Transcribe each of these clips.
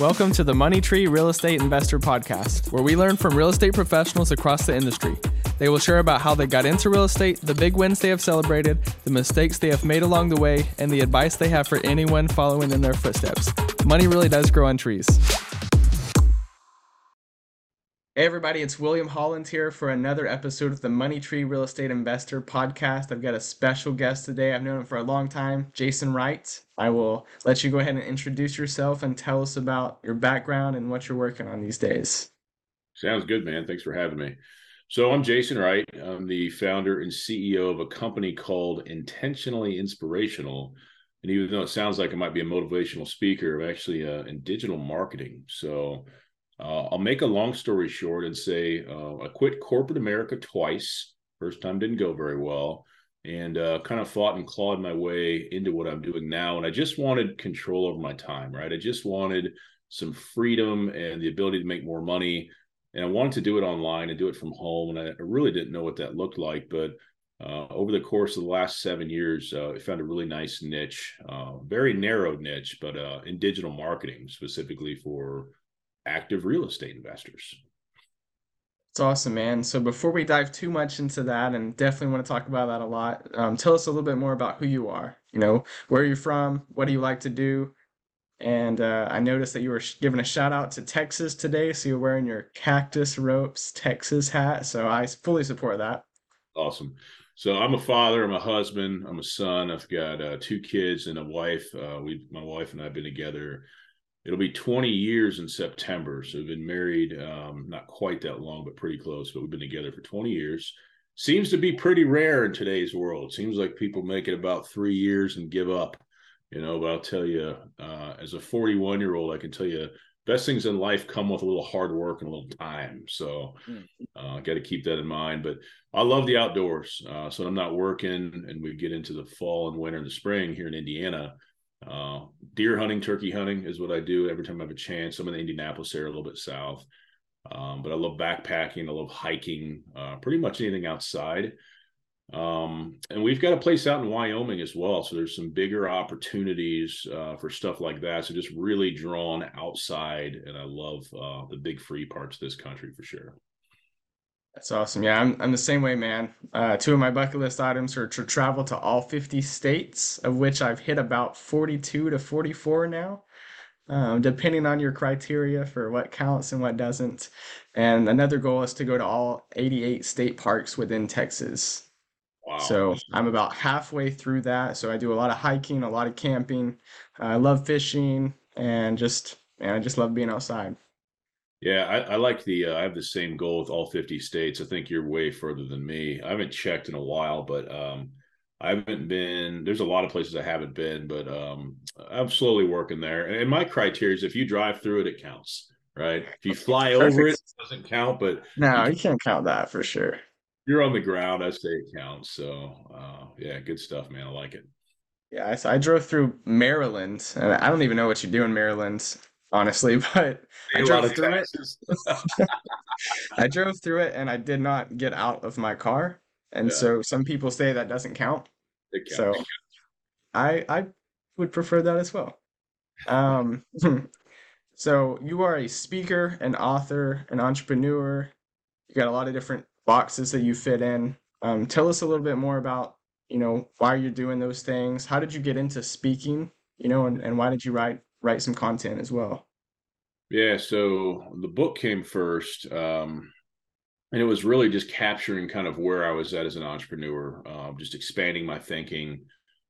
Welcome to the Money Tree Real Estate Investor Podcast, where we learn from real estate professionals across the industry. They will share about how they got into real estate, the big wins they have celebrated, the mistakes they have made along the way, and the advice they have for anyone following in their footsteps. Money really does grow on trees. Hey everybody, it's William Holland here for another episode of the Money Tree Real Estate Investor Podcast. I've got a special guest today. I've known him for a long time, Jason Wright. I will let you go ahead and introduce yourself and tell us about your background and what you're working on these days. Sounds good, man. Thanks for having me. So I'm Jason Wright. I'm the founder and CEO of a company called Intentionally Inspirational. And even though it sounds like I might be a motivational speaker, I'm actually uh, in digital marketing. So uh, I'll make a long story short and say uh, I quit corporate America twice. First time didn't go very well, and uh, kind of fought and clawed my way into what I'm doing now. And I just wanted control over my time, right? I just wanted some freedom and the ability to make more money. And I wanted to do it online and do it from home. And I really didn't know what that looked like. But uh, over the course of the last seven years, uh, I found a really nice niche, uh, very narrow niche, but in digital marketing, specifically for active real estate investors. It's awesome, man. So before we dive too much into that, and definitely want to talk about that a lot, um, tell us a little bit more about who you are. You know, where are you're from, what do you like to do, and uh, I noticed that you were giving a shout out to Texas today, so you're wearing your Cactus Ropes Texas hat. So I fully support that. Awesome. So I'm a father, I'm a husband, I'm a son. I've got uh, two kids and a wife. Uh, we, my wife and I have been together it'll be 20 years in September. So we've been married um, not quite that long, but pretty close. But we've been together for 20 years. Seems to be pretty rare in today's world. Seems like people make it about three years and give up. You know, but I'll tell you, uh, as a 41 year old, I can tell you best things in life come with a little hard work and a little time. So hmm. uh, got to keep that in mind. But I love the outdoors. Uh, so I'm not working and we get into the fall and winter and the spring here in Indiana. Uh, deer hunting, turkey hunting is what I do every time I have a chance. I'm in the Indianapolis area, a little bit south. Um, but I love backpacking. I love hiking, uh, pretty much anything outside. Um, and we've got a place out in Wyoming as well. So there's some bigger opportunities uh, for stuff like that. So just really drawn outside. And I love uh, the big free parts of this country for sure. That's awesome. Yeah, I'm, I'm the same way, man. Uh, two of my bucket list items are to travel to all 50 states, of which I've hit about 42 to 44 now, um, depending on your criteria for what counts and what doesn't. And another goal is to go to all 88 state parks within Texas. Wow. So I'm about halfway through that. So I do a lot of hiking, a lot of camping. I love fishing, and just man, I just love being outside. Yeah, I, I like the. Uh, I have the same goal with all 50 states. I think you're way further than me. I haven't checked in a while, but um, I haven't been. There's a lot of places I haven't been, but um, I'm slowly working there. And my criteria is if you drive through it, it counts, right? If you fly Perfect. over it, it doesn't count. But no, you, you can't count that for sure. You're on the ground. I say it counts. So uh, yeah, good stuff, man. I like it. Yeah, I, I drove through Maryland, and I don't even know what you do in Maryland honestly, but I drove through it. I drove through it and I did not get out of my car. And yeah. so some people say that doesn't count. So I I would prefer that as well. Um so you are a speaker, an author, an entrepreneur. You got a lot of different boxes that you fit in. Um, tell us a little bit more about, you know, why you're doing those things. How did you get into speaking? You know, and, and why did you write write some content as well. Yeah, so the book came first, um, and it was really just capturing kind of where I was at as an entrepreneur, uh, just expanding my thinking.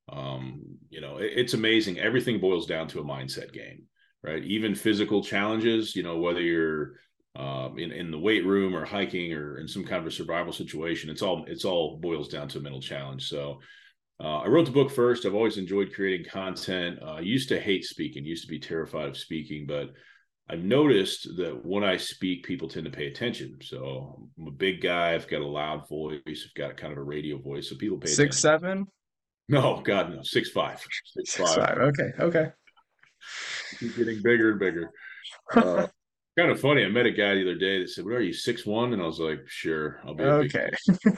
Um, you know, it, it's amazing. Everything boils down to a mindset game, right? Even physical challenges. You know, whether you're um, in in the weight room or hiking or in some kind of a survival situation, it's all it's all boils down to a mental challenge. So uh, I wrote the book first. I've always enjoyed creating content. Uh, I used to hate speaking, used to be terrified of speaking, but I've noticed that when I speak, people tend to pay attention. So I'm a big guy. I've got a loud voice. I've got kind of a radio voice. So people pay six attention. seven. No, God no, six five. Six, six five. five. Okay, okay. Keep getting bigger and bigger. Uh, Kind of funny. I met a guy the other day that said, "What are you six one?" And I was like, "Sure, I'll be okay."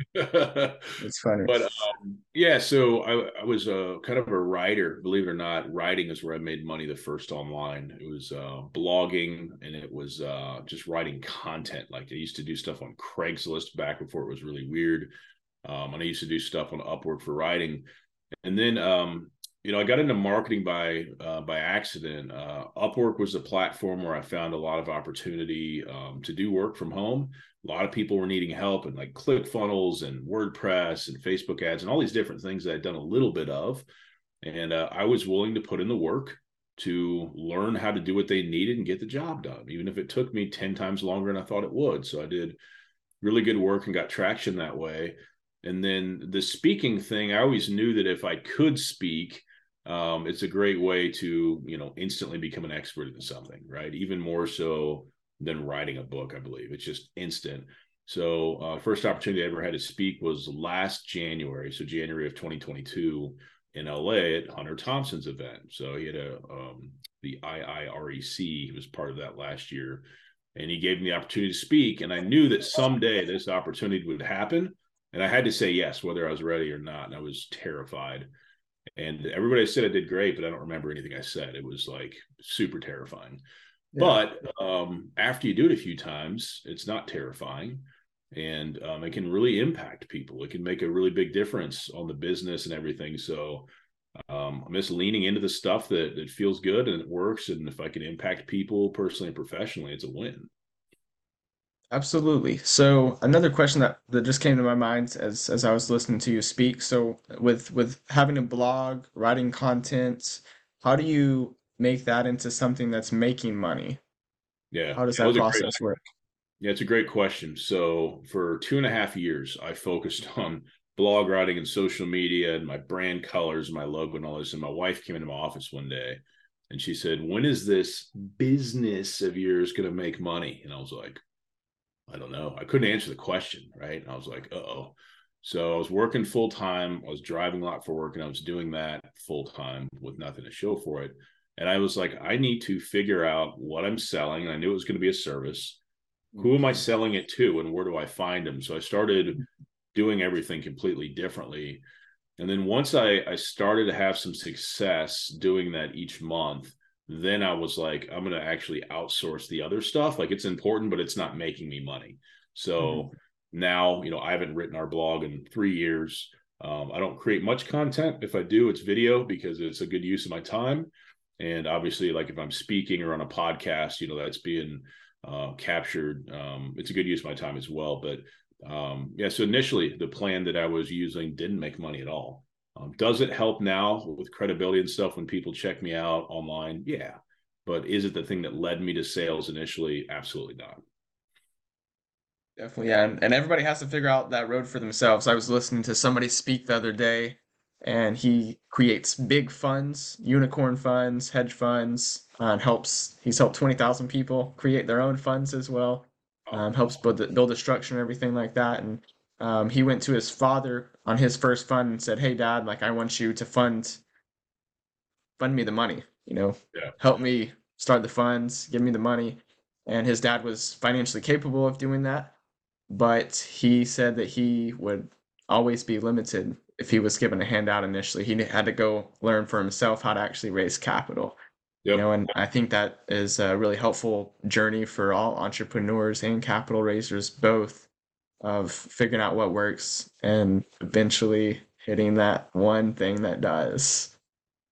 it's funny, but um, yeah. So I, I was a uh, kind of a writer, believe it or not. Writing is where I made money the first online. It was uh, blogging, and it was uh, just writing content. Like I used to do stuff on Craigslist back before it was really weird, um, and I used to do stuff on Upwork for writing. And then um, you know, I got into marketing by uh, by accident. Uh, Upwork was a platform where I found a lot of opportunity um, to do work from home. A lot of people were needing help and like ClickFunnels and WordPress and Facebook ads and all these different things that I'd done a little bit of, and uh, I was willing to put in the work to learn how to do what they needed and get the job done, even if it took me ten times longer than I thought it would. So I did really good work and got traction that way. And then the speaking thing, I always knew that if I could speak um, it's a great way to you know instantly become an expert in something right? Even more so than writing a book i believe. It's just instant. So uh, first opportunity i ever had to speak was last january so january of 2022 in la at hunter thompson's event. So he had a um, the iirec he was part of that last year. And he gave me the opportunity to speak and i knew that someday this opportunity would happen and i had to say yes whether i was ready or not and i was terrified and everybody said I did great, but I don't remember anything I said. It was like super terrifying. Yeah. But um, after you do it a few times, it's not terrifying, and um, it can really impact people. It can make a really big difference on the business and everything. So um, I'm just leaning into the stuff that that feels good and it works. And if I can impact people personally and professionally, it's a win. Absolutely. So another question that, that just came to my mind as as I was listening to you speak. So with with having a blog, writing content, how do you make that into something that's making money? Yeah. How does that process great, work? Yeah, it's a great question. So for two and a half years, I focused on blog writing and social media and my brand colors, my logo, and all this. And my wife came into my office one day and she said, When is this business of yours going to make money? And I was like, I don't know. I couldn't answer the question, right? And I was like, uh oh. So I was working full time. I was driving a lot for work and I was doing that full time with nothing to show for it. And I was like, I need to figure out what I'm selling. And I knew it was going to be a service. Who am I mm-hmm. selling it to and where do I find them? So I started doing everything completely differently. And then once I, I started to have some success doing that each month, then I was like, I'm going to actually outsource the other stuff. Like it's important, but it's not making me money. So mm-hmm. now, you know, I haven't written our blog in three years. Um, I don't create much content. If I do, it's video because it's a good use of my time. And obviously, like if I'm speaking or on a podcast, you know, that's being uh, captured. Um, it's a good use of my time as well. But um, yeah, so initially, the plan that I was using didn't make money at all. Um, does it help now with credibility and stuff when people check me out online? Yeah. But is it the thing that led me to sales initially? Absolutely not. Definitely. Yeah. And, and everybody has to figure out that road for themselves. I was listening to somebody speak the other day and he creates big funds, unicorn funds, hedge funds, and helps, he's helped 20,000 people create their own funds as well. Oh. Um, helps build, the, build a structure and everything like that. And um, he went to his father on his first fund and said, "Hey, Dad, like I want you to fund fund me the money. You know, yeah. help me start the funds, give me the money." And his dad was financially capable of doing that, but he said that he would always be limited if he was given a handout initially. He had to go learn for himself how to actually raise capital. Yep. You know, and I think that is a really helpful journey for all entrepreneurs and capital raisers both of figuring out what works and eventually hitting that one thing that does.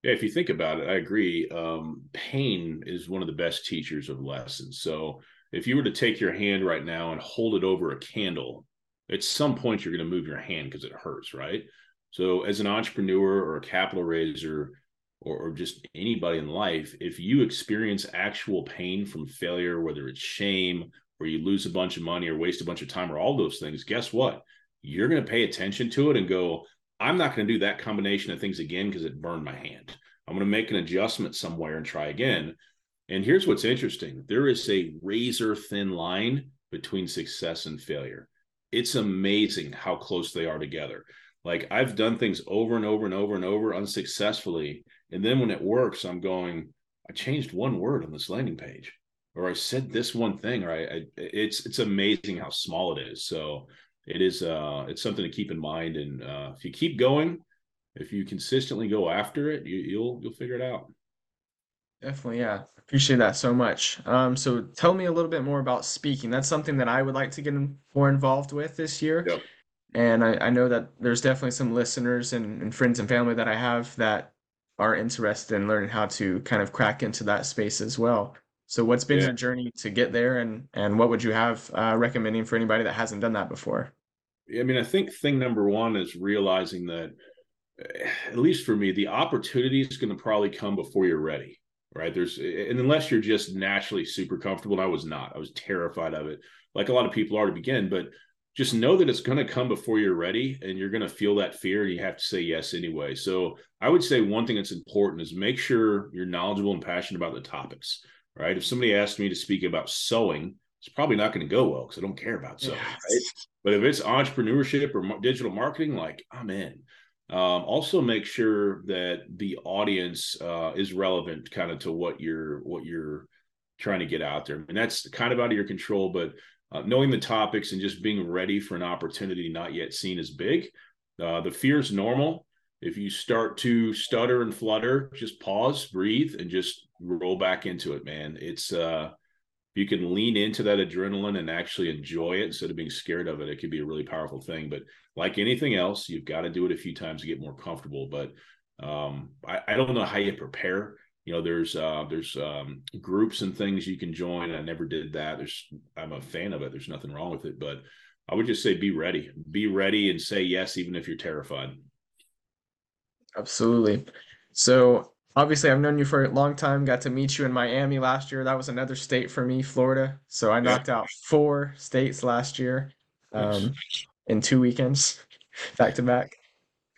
Yeah, if you think about it, I agree. Um, pain is one of the best teachers of lessons. So if you were to take your hand right now and hold it over a candle, at some point you're going to move your hand because it hurts, right? So as an entrepreneur or a capital raiser or, or just anybody in life, if you experience actual pain from failure, whether it's shame where you lose a bunch of money or waste a bunch of time or all those things, guess what? You're going to pay attention to it and go, I'm not going to do that combination of things again because it burned my hand. I'm going to make an adjustment somewhere and try again. And here's what's interesting there is a razor thin line between success and failure. It's amazing how close they are together. Like I've done things over and over and over and over unsuccessfully. And then when it works, I'm going, I changed one word on this landing page or I said this one thing, or I, I it's it's amazing how small it is. So it is uh it's something to keep in mind. And uh if you keep going, if you consistently go after it, you, you'll you'll figure it out. Definitely, yeah. Appreciate that so much. Um, so tell me a little bit more about speaking. That's something that I would like to get more involved with this year. Yep. And I, I know that there's definitely some listeners and, and friends and family that I have that are interested in learning how to kind of crack into that space as well. So what's been Yeah. your journey to get there and and what would you have uh, recommending for anybody that hasn't done that before? I mean, I think thing number one is realizing that, eh, at least for me, the opportunity is going to probably come before you're ready, right? There's, and unless you're just naturally super comfortable, and I was not, I was terrified of it, like a lot of people are to begin, but just know that it's going to come before you're ready and you're going to feel that fear and you have to say yes anyway. So I would say one thing that's important is make sure you're knowledgeable and passionate about the topics, right? If somebody asked me to speak about sewing, it's probably not going to go well because I don't care about sewing, right? But if it's entrepreneurship or digital marketing, like I'm in. Um, also, make sure that the audience uh, is relevant, kind of to what you're what you're trying to get out there. And that's kind of out of your control, but uh, knowing the topics and just being ready for an opportunity not yet seen as big. Uh, the fear is normal. If you start to stutter and flutter, just pause, breathe, and just roll back into it, man. It's uh, you can lean into that adrenaline and actually enjoy it instead of being scared of it, it could be a really powerful thing. But like anything else, you've got to do it a few times to get more comfortable. But um, I, I, don't know how you prepare. You know, there's uh, there's um, groups and things you can join. I never did that. There's I'm a fan of it. There's nothing wrong with it, but I would just say be ready. Be ready and say yes, even if you're terrified. Absolutely. So obviously I've known you for a long time, got to meet you in Miami last year. That was another state for me, Florida. So I knocked out four states last year Nice. um, in two weekends, back to back.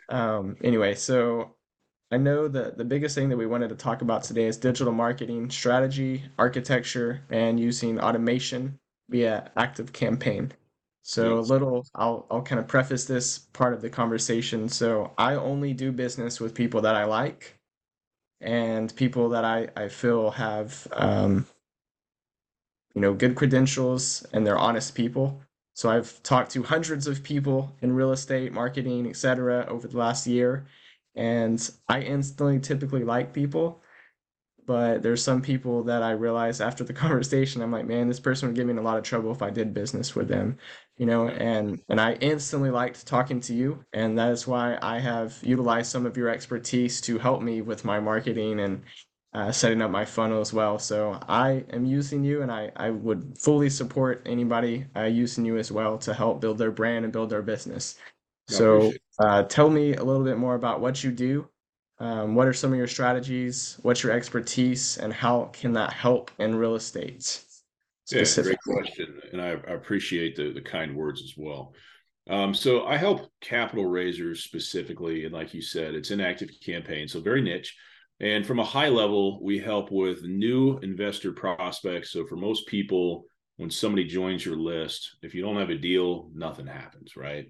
Um, anyway, so I know that the biggest thing that we wanted to talk about today is digital marketing strategy, architecture, and using automation via Active Campaign. So a little, I'll I'll kind of preface this part of the conversation. So I only do business with people that I like and people that I I feel have um, you know good credentials and they're honest people. So I've talked to hundreds of people in real estate, marketing, etc. over the last year, and I instantly typically like people. But there's some people that I realize after the conversation, I'm like, man, this person would give me in a lot of trouble if I did business with them, you know, and and I instantly liked talking to you, and that is why I have utilized some of your expertise to help me with my marketing and uh, setting up my funnel as well. So I am using you, and I I would fully support anybody uh, using you as well to help build their brand and build their business. I So uh, tell me a little bit more about what you do um, what are some of your strategies? What's your expertise, and how can that help in real estate Yeah, great question. And I, I appreciate the, the kind words as well. Um, so I help capital raisers specifically, and like you said, it's an active campaign, so very niche. And from a high level, we help with new investor prospects. So for most people, when somebody joins your list, if you don't have a deal, nothing happens, right?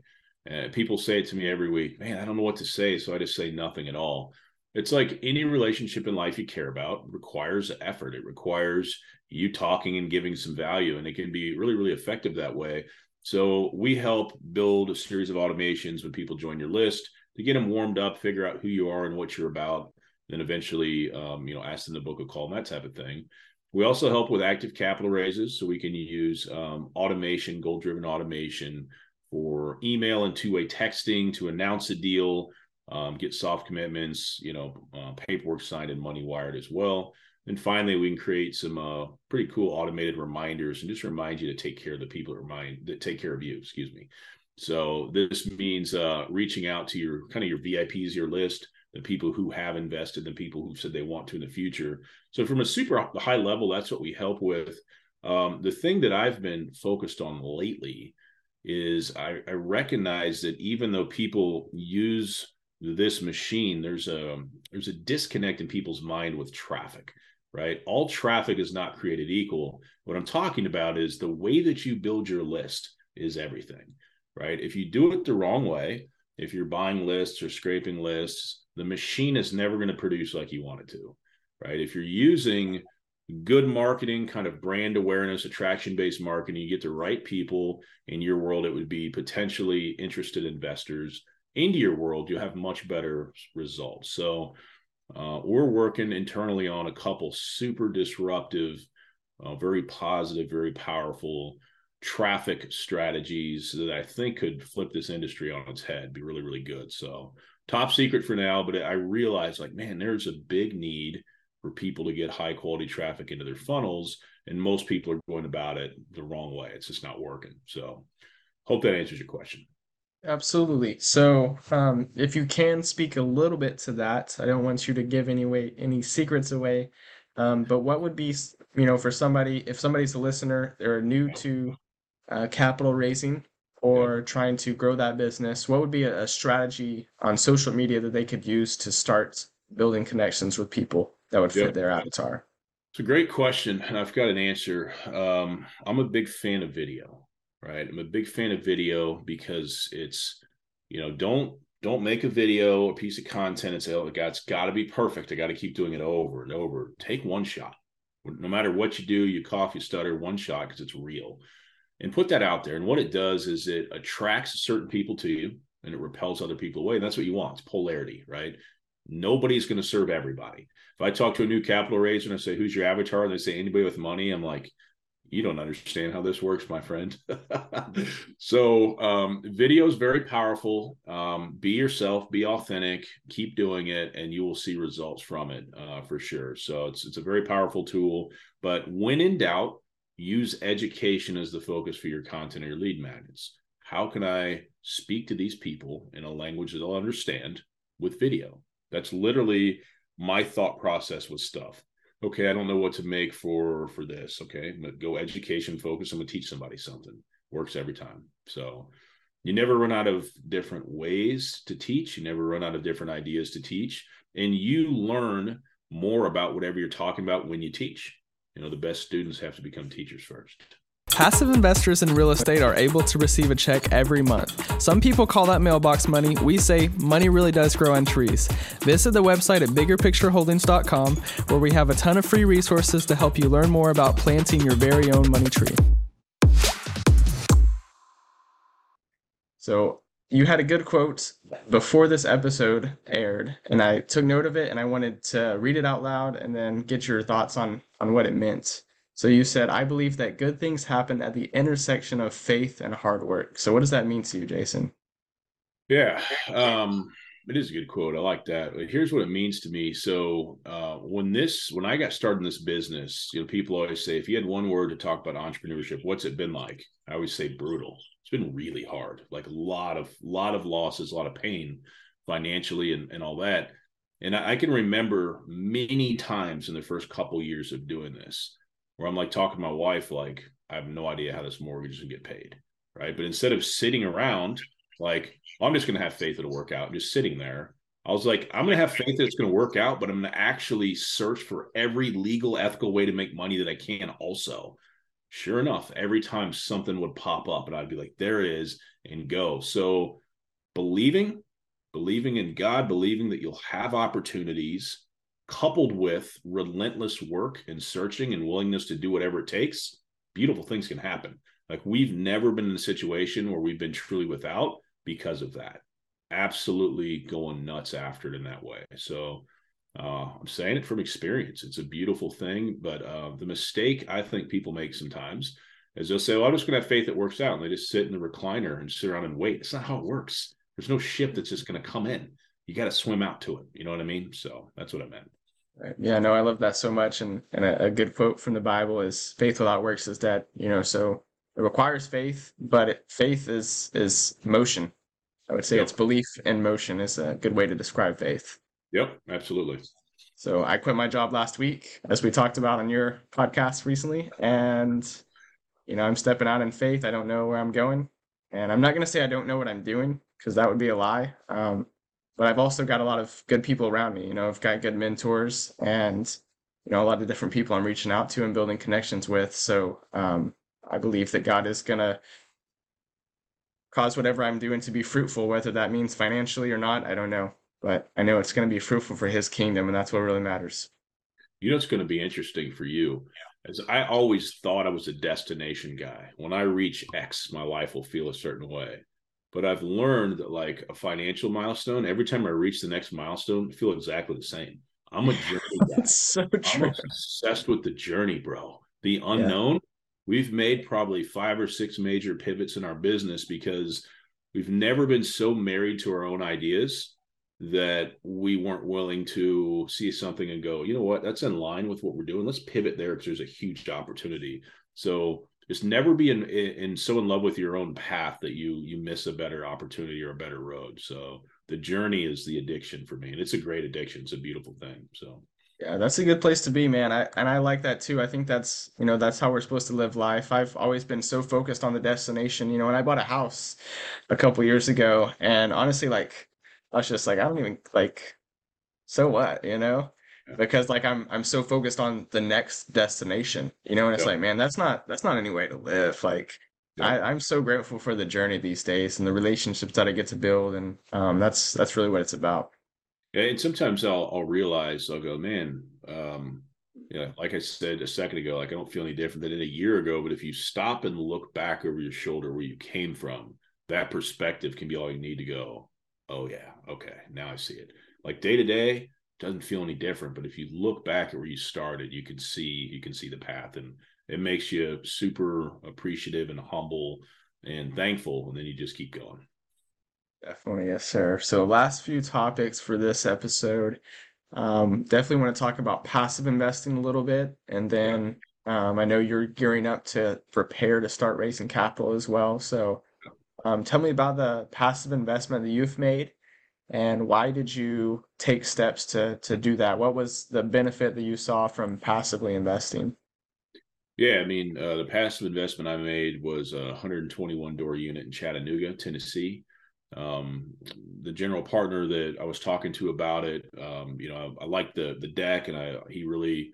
Uh, people say it to me every week, man, I don't know what to say, so I just say nothing at all. It's like any relationship in life you care about requires effort. It requires you talking and giving some value, and it can be really, really effective that way so we help build a series of automations when people join your list to get them warmed up, figure out who you are and what you're about, then eventually, um, you know, ask them to book a call and that type of thing. We also help with active capital raises, so we can use um, automation, goal-driven automation for email and two-way texting to announce a deal, um, get soft commitments, you know, uh, paperwork signed and money wired as well. And finally, we can create some uh, pretty cool automated reminders and just remind you to take care of the people that remind that take care of you. Excuse me. So this means uh, reaching out to your kind of your VIPs, your list, the people who have invested, the people who've said they want to in the future. So from a super high level, that's what we help with. Um, the thing that I've been focused on lately is I, I recognize that even though people use this machine, there's a there's a disconnect in people's mind with traffic right? All traffic is not created equal. What I'm talking about is the way that you build your list is everything, right? If you do it the wrong way, if you're buying lists or scraping lists, the machine is never going to produce like you want it to, right? If you're using good marketing, kind of brand awareness, attraction based marketing, you get the right people in your world, it would be potentially interested investors into your world, you'll have much better results. So, uh, we're working internally on a couple super disruptive, uh, very positive, very powerful traffic strategies that I think could flip this industry on its head, be really, really good. So, top secret for now, but I realize like, man, there's a big need for people to get high quality traffic into their funnels. And most people are going about it the wrong way. It's just not working. So, hope that answers your question. Absolutely. So, um, if you can speak a little bit to that, I don't want you to give any way any secrets away. Um, but what would be, you know, for somebody if somebody's a listener, they're new to uh, capital raising or trying to grow that business, what would be a, a strategy on social media that they could use to start building connections with people that would fit their avatar? It's a great question, and I've got an answer. Um, I'm a big fan of video, right? I'm a big fan of video because it's, you know, don't don't make a video, a piece of content, and say, "Oh, it's got to be perfect. I got to keep doing it over and over." Take one shot. No matter what you do, you cough, you stutter, one shot because it's real and put that out there. And what it does is it attracts certain people to you and it repels other people away. And that's what you want. It's polarity, right? Nobody's going to serve everybody. If I talk to a new capital raiser and I say, Who's your avatar? And they say, Anybody with money, I'm like, You don't understand how this works, my friend. so, um, video is very powerful. Um, be yourself, be authentic, keep doing it, and you will see results from it uh, for sure. So, it's, it's a very powerful tool. But when in doubt, use education as the focus for your content or your lead magnets. How can I speak to these people in a language that they'll understand with video? That's literally my thought process with stuff. Okay, I don't know what to make for for this. Okay, but go education focus. I'm gonna teach somebody something. Works every time. So you never run out of different ways to teach. You never run out of different ideas to teach, and you learn more about whatever you're talking about when you teach you know the best students have to become teachers first Passive investors in real estate are able to receive a check every month. Some people call that mailbox money. We say money really does grow on trees. Visit the website at biggerpictureholdings.com where we have a ton of free resources to help you learn more about planting your very own money tree. So, you had a good quote before this episode aired, and I took note of it and I wanted to read it out loud and then get your thoughts on on what it meant. So you said, "I believe that good things happen at the intersection of faith and hard work." So what does that mean to you, Jason? Yeah, um, it is a good quote. I like that. Here's what it means to me. So uh, when this, when I got started in this business, you know, people always say, if you had one word to talk about entrepreneurship, what's it been like? I always say brutal It's been really hard, like a lot of lot of losses, a lot of pain financially and, and all that. And I, I can remember many times in the first couple years of doing this where I'm like talking to my wife, like, I have no idea how this mortgage is gonna get paid. Right. But instead of sitting around, like, well, I'm just gonna have faith it'll work out, just sitting there. I was like, I'm gonna have faith that it's gonna work out, but I'm gonna actually search for every legal, ethical way to make money that I can also sure enough, every time something would pop up, and I'd be like, there is, and go. So believing, believing in God, believing that you'll have opportunities coupled with relentless work and searching and willingness to do whatever it takes, beautiful things can happen. Like we've never been in a situation where we've been truly without because of that. Absolutely going nuts after it in that way. So uh, I'm saying it from experience. It's a beautiful thing, but uh, the mistake I think people make sometimes is they'll say, "Well, I'm just going to have faith it works out," and they just sit in the recliner and sit around and wait. It's not how it works. There's no ship that's just going to come in. You got to swim out to it. You know what I mean? So that's what I meant. Right. Yeah, no, I love that so much. And and a, a good quote from the Bible is, "Faith without works is dead." You know, so it requires faith, but it, faith is is motion. I would say yep. it's belief in motion is a good way to describe faith. Yep, absolutely. So I quit my job last week, as we talked about on your podcast recently, and you know I'm stepping out in faith. I don't know where I'm going, and I'm not going to say I don't know what I'm doing because that would be a lie. Um, but I've also got a lot of good people around me. You know, I've got good mentors and you know a lot of different people I'm reaching out to and building connections with. So um, I believe that God is going to cause whatever I'm doing to be fruitful, whether that means financially or not. I don't know but I know it's going to be fruitful for his kingdom, and that's what really matters. You know, it's going to be interesting for you. As I always thought I was a destination guy. When I reach X, my life will feel a certain way. But I've learned that like a financial milestone, every time I reach the next milestone, I feel exactly the same. I'm a journey guy. That's so true. I'm obsessed with the journey, bro. The unknown. Yeah. We've made probably five or six major pivots in our business because we've never been so married to our own ideas that we weren't willing to see something and go, you know what, that's in line with what we're doing. Let's pivot there because there's a huge opportunity. So just never be in, in so in love with your own path that you you miss a better opportunity or a better road. So the journey is the addiction for me, and it's a great addiction. It's a beautiful thing. So yeah, that's a good place to be, man. I and I like that too. I think that's you know that's how we're supposed to live life. I've always been so focused on the destination. You know, and I bought a house a couple years ago, and honestly, like I was just like, I don't even like, so what, you know? Because like I'm I'm so focused on the next destination, you know, and it's like, man, that's not that's not any way to live. Like I, I'm so grateful for the journey these days and the relationships that I get to build, and um, that's that's really what it's about. And sometimes I'll I'll realize I'll go, man, um, yeah, like I said a second ago, like I don't feel any different than a year ago. But if you stop and look back over your shoulder where you came from, that perspective can be all you need to go oh yeah, okay, now I see it. Like day to day doesn't feel any different, but if you look back at where you started, you can see you can see the path, and it makes you super appreciative and humble and thankful, and then you just keep going. Definitely, yes, sir. So, last few topics for this episode. Um, definitely want to talk about passive investing a little bit, and then um, I know you're gearing up to prepare to start raising capital as well. So, um, tell me about the passive investment that you've made and why did you take steps to to do that? What was the benefit that you saw from passively investing? Yeah, I mean, uh, the passive investment I made was a 121 door unit in Chattanooga, Tennessee. Um, the general partner that I was talking to about it, um, you know, I, I liked the the deck, and I he really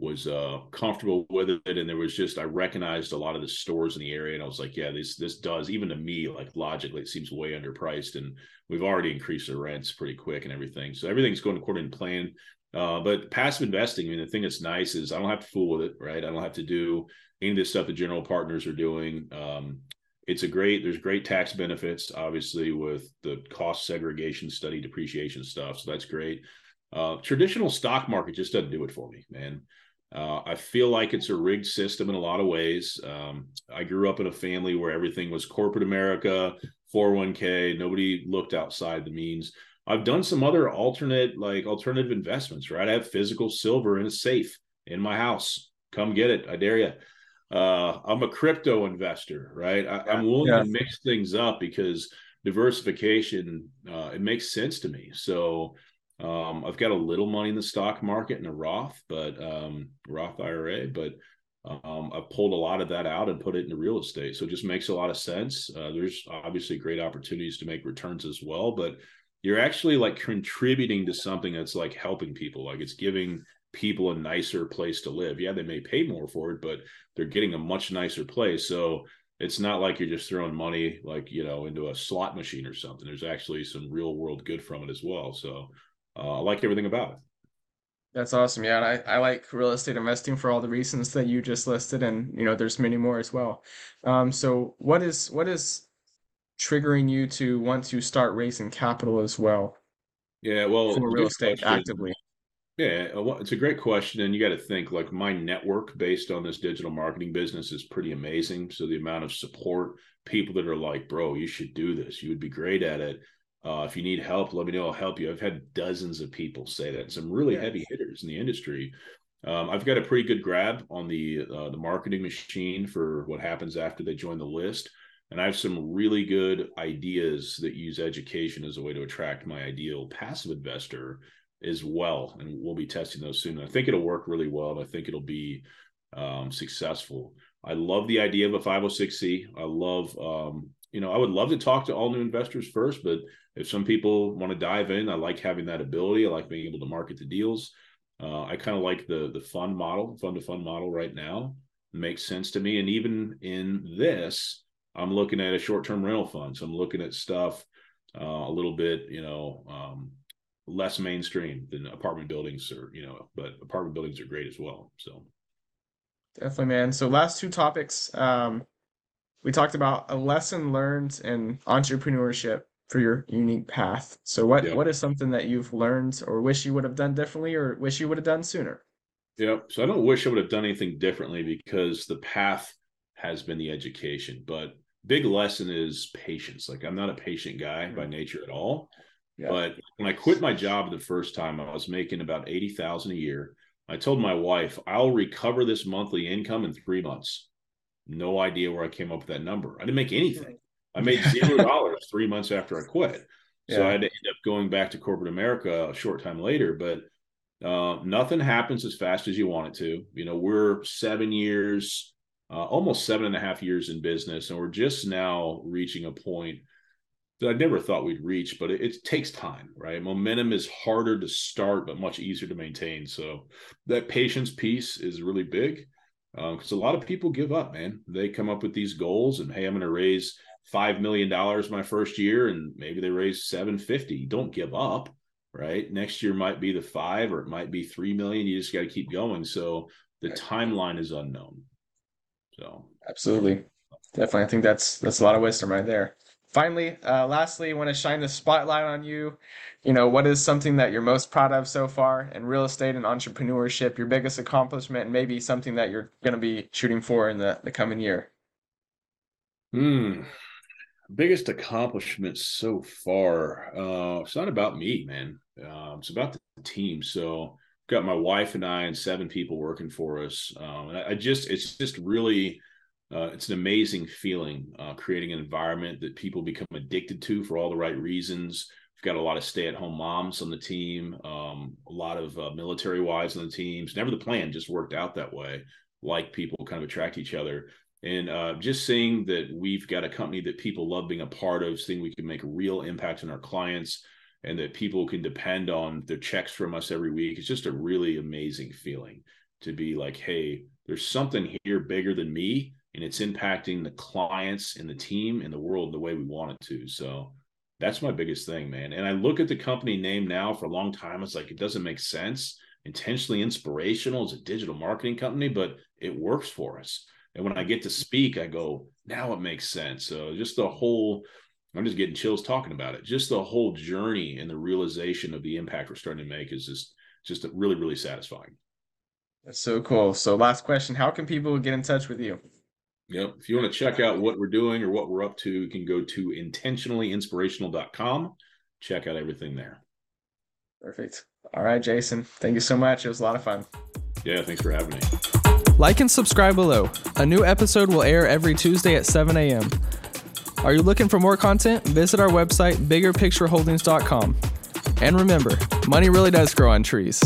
was uh, comfortable with it, and there was just I recognized a lot of the stores in the area, and I was like, yeah, this this does even to me like logically it seems way underpriced, and we've already increased the rents pretty quick and everything, so everything's going according to plan. Uh, but passive investing, I mean, the thing that's nice is I don't have to fool with it, right? I don't have to do any of this stuff the general partners are doing. Um, it's a great there's great tax benefits obviously with the cost segregation study depreciation stuff so that's great uh, traditional stock market just doesn't do it for me man uh, I feel like it's a rigged system in a lot of ways. Um, I grew up in a family where everything was corporate America, 401k, nobody looked outside the means. I've done some other alternate, like alternative investments, right? I have physical silver in a safe in my house. Come get it. I dare you. Uh, I'm a crypto investor, right? I, am willing yeah. to mix things up because diversification, uh, it makes sense to me. So, um, I've got a little money in the stock market in a Roth, but um, Roth IRA, but um, I've pulled a lot of that out and put it into real estate. So it just makes a lot of sense. Uh, there's obviously great opportunities to make returns as well, but you're actually like contributing to something that's like helping people. Like it's giving people a nicer place to live. Yeah, they may pay more for it, but they're getting a much nicer place. So it's not like you're just throwing money like you know into a slot machine or something. There's actually some real world good from it as well. So uh, I like everything about it. That's awesome. Yeah, I, I like real estate investing for all the reasons that you just listed, and you know, there's many more as well. Um, so what is what is triggering you to want to start raising capital as well? Yeah, well, for real estate question. actively. Yeah, it's a great question, and you got to think like my network based on this digital marketing business is pretty amazing. So the amount of support, people that are like, "Bro, you should do this. You would be great at it." Uh, if you need help, let me know. I'll help you. I've had dozens of people say that. Some really yeah. heavy hitters in the industry. Um, I've got a pretty good grab on the uh, the marketing machine for what happens after they join the list, and I have some really good ideas that use education as a way to attract my ideal passive investor as well. And we'll be testing those soon. I think it'll work really well. I think it'll be um, successful. I love the idea of a 506c. I love um, you know, I would love to talk to all new investors first, but if some people want to dive in, I like having that ability. I like being able to market the deals. Uh, I kind of like the the fund model, fund to fund model right now. It makes sense to me. And even in this, I'm looking at a short term rental fund. So I'm looking at stuff uh, a little bit, you know, um, less mainstream than apartment buildings or you know but apartment buildings are great as well so definitely man so last two topics um we talked about a lesson learned in entrepreneurship for your unique path so what yep. what is something that you've learned or wish you would have done differently or wish you would have done sooner Yep. So I don't wish I would have done anything differently because the path has been the education. But big lesson is patience. Like I'm not a patient guy by mm-hmm. nature at all. Yeah. But when I quit my job the first time, I was making about eighty thousand a year. I told my wife, I'll recover this monthly income in three months. No idea where I came up with that number. I didn't make anything. I made zero dollars three months after I quit. So yeah. I had to end up going back to corporate America a short time later. But uh, nothing happens as fast as you want it to. You know, we're seven years, uh, almost seven and a half years in business, and we're just now reaching a point that I never thought we'd reach, but it, it takes time, right? Momentum is harder to start, but much easier to maintain. So that patience piece is really big because um, a lot of people give up, man. They come up with these goals and, hey, I'm going to raise $5 million my first year, and maybe they raise 750. Don't give up right? Next year might be the five or it might be three million. You just got to keep going. So the timeline is unknown. So absolutely, definitely. I think that's that's a lot of wisdom right there. Finally, uh, lastly, I want to shine the spotlight on you. You know, what is something that you're most proud of so far in real estate and entrepreneurship, your biggest accomplishment, and maybe something that you're going to be shooting for in the, the coming year? Hmm biggest accomplishment so far uh it's not about me man. Um it's about the team. So I've got my wife and i and seven people working for us. Um and I, I just it's just really uh, it's an amazing feeling uh, creating an environment that people become addicted to for all the right reasons. We've got a lot of stay-at-home moms on the team um, a lot of uh, military wives on the teams. Never the plan just worked out that way. Like people kind of attract each other and uh, just seeing that we've got a company that people love being a part of, seeing we can make a real impact on our clients, and that people can depend on their checks from us every week. It's just a really amazing feeling to be like, hey, there's something here bigger than me, and it's impacting the clients and the team and the world the way we want it to. So that's my biggest thing, man. And I look at the company name now for a long time. It's like it doesn't make sense. Intentionally inspirational as a digital marketing company, but it works for us. And when I get to speak, I go, now it makes sense. So just the whole, I'm just getting chills talking about it. Just the whole journey and the realization of the impact we're starting to make is just just really, really satisfying. That's so cool. So last question, how can people get in touch with you? Yep. If you want to check out what we're doing or what we're up to, you can go to intentionallyinspirational.com. Check out everything there. Perfect. All right, Jason. Thank you so much. It was a lot of fun. Yeah, thanks for having me. Like and subscribe below. A new episode will air every Tuesday at 7 a.m. Are you looking for more content? Visit our website, biggerpictureholdings.com. And remember, money really does grow on trees.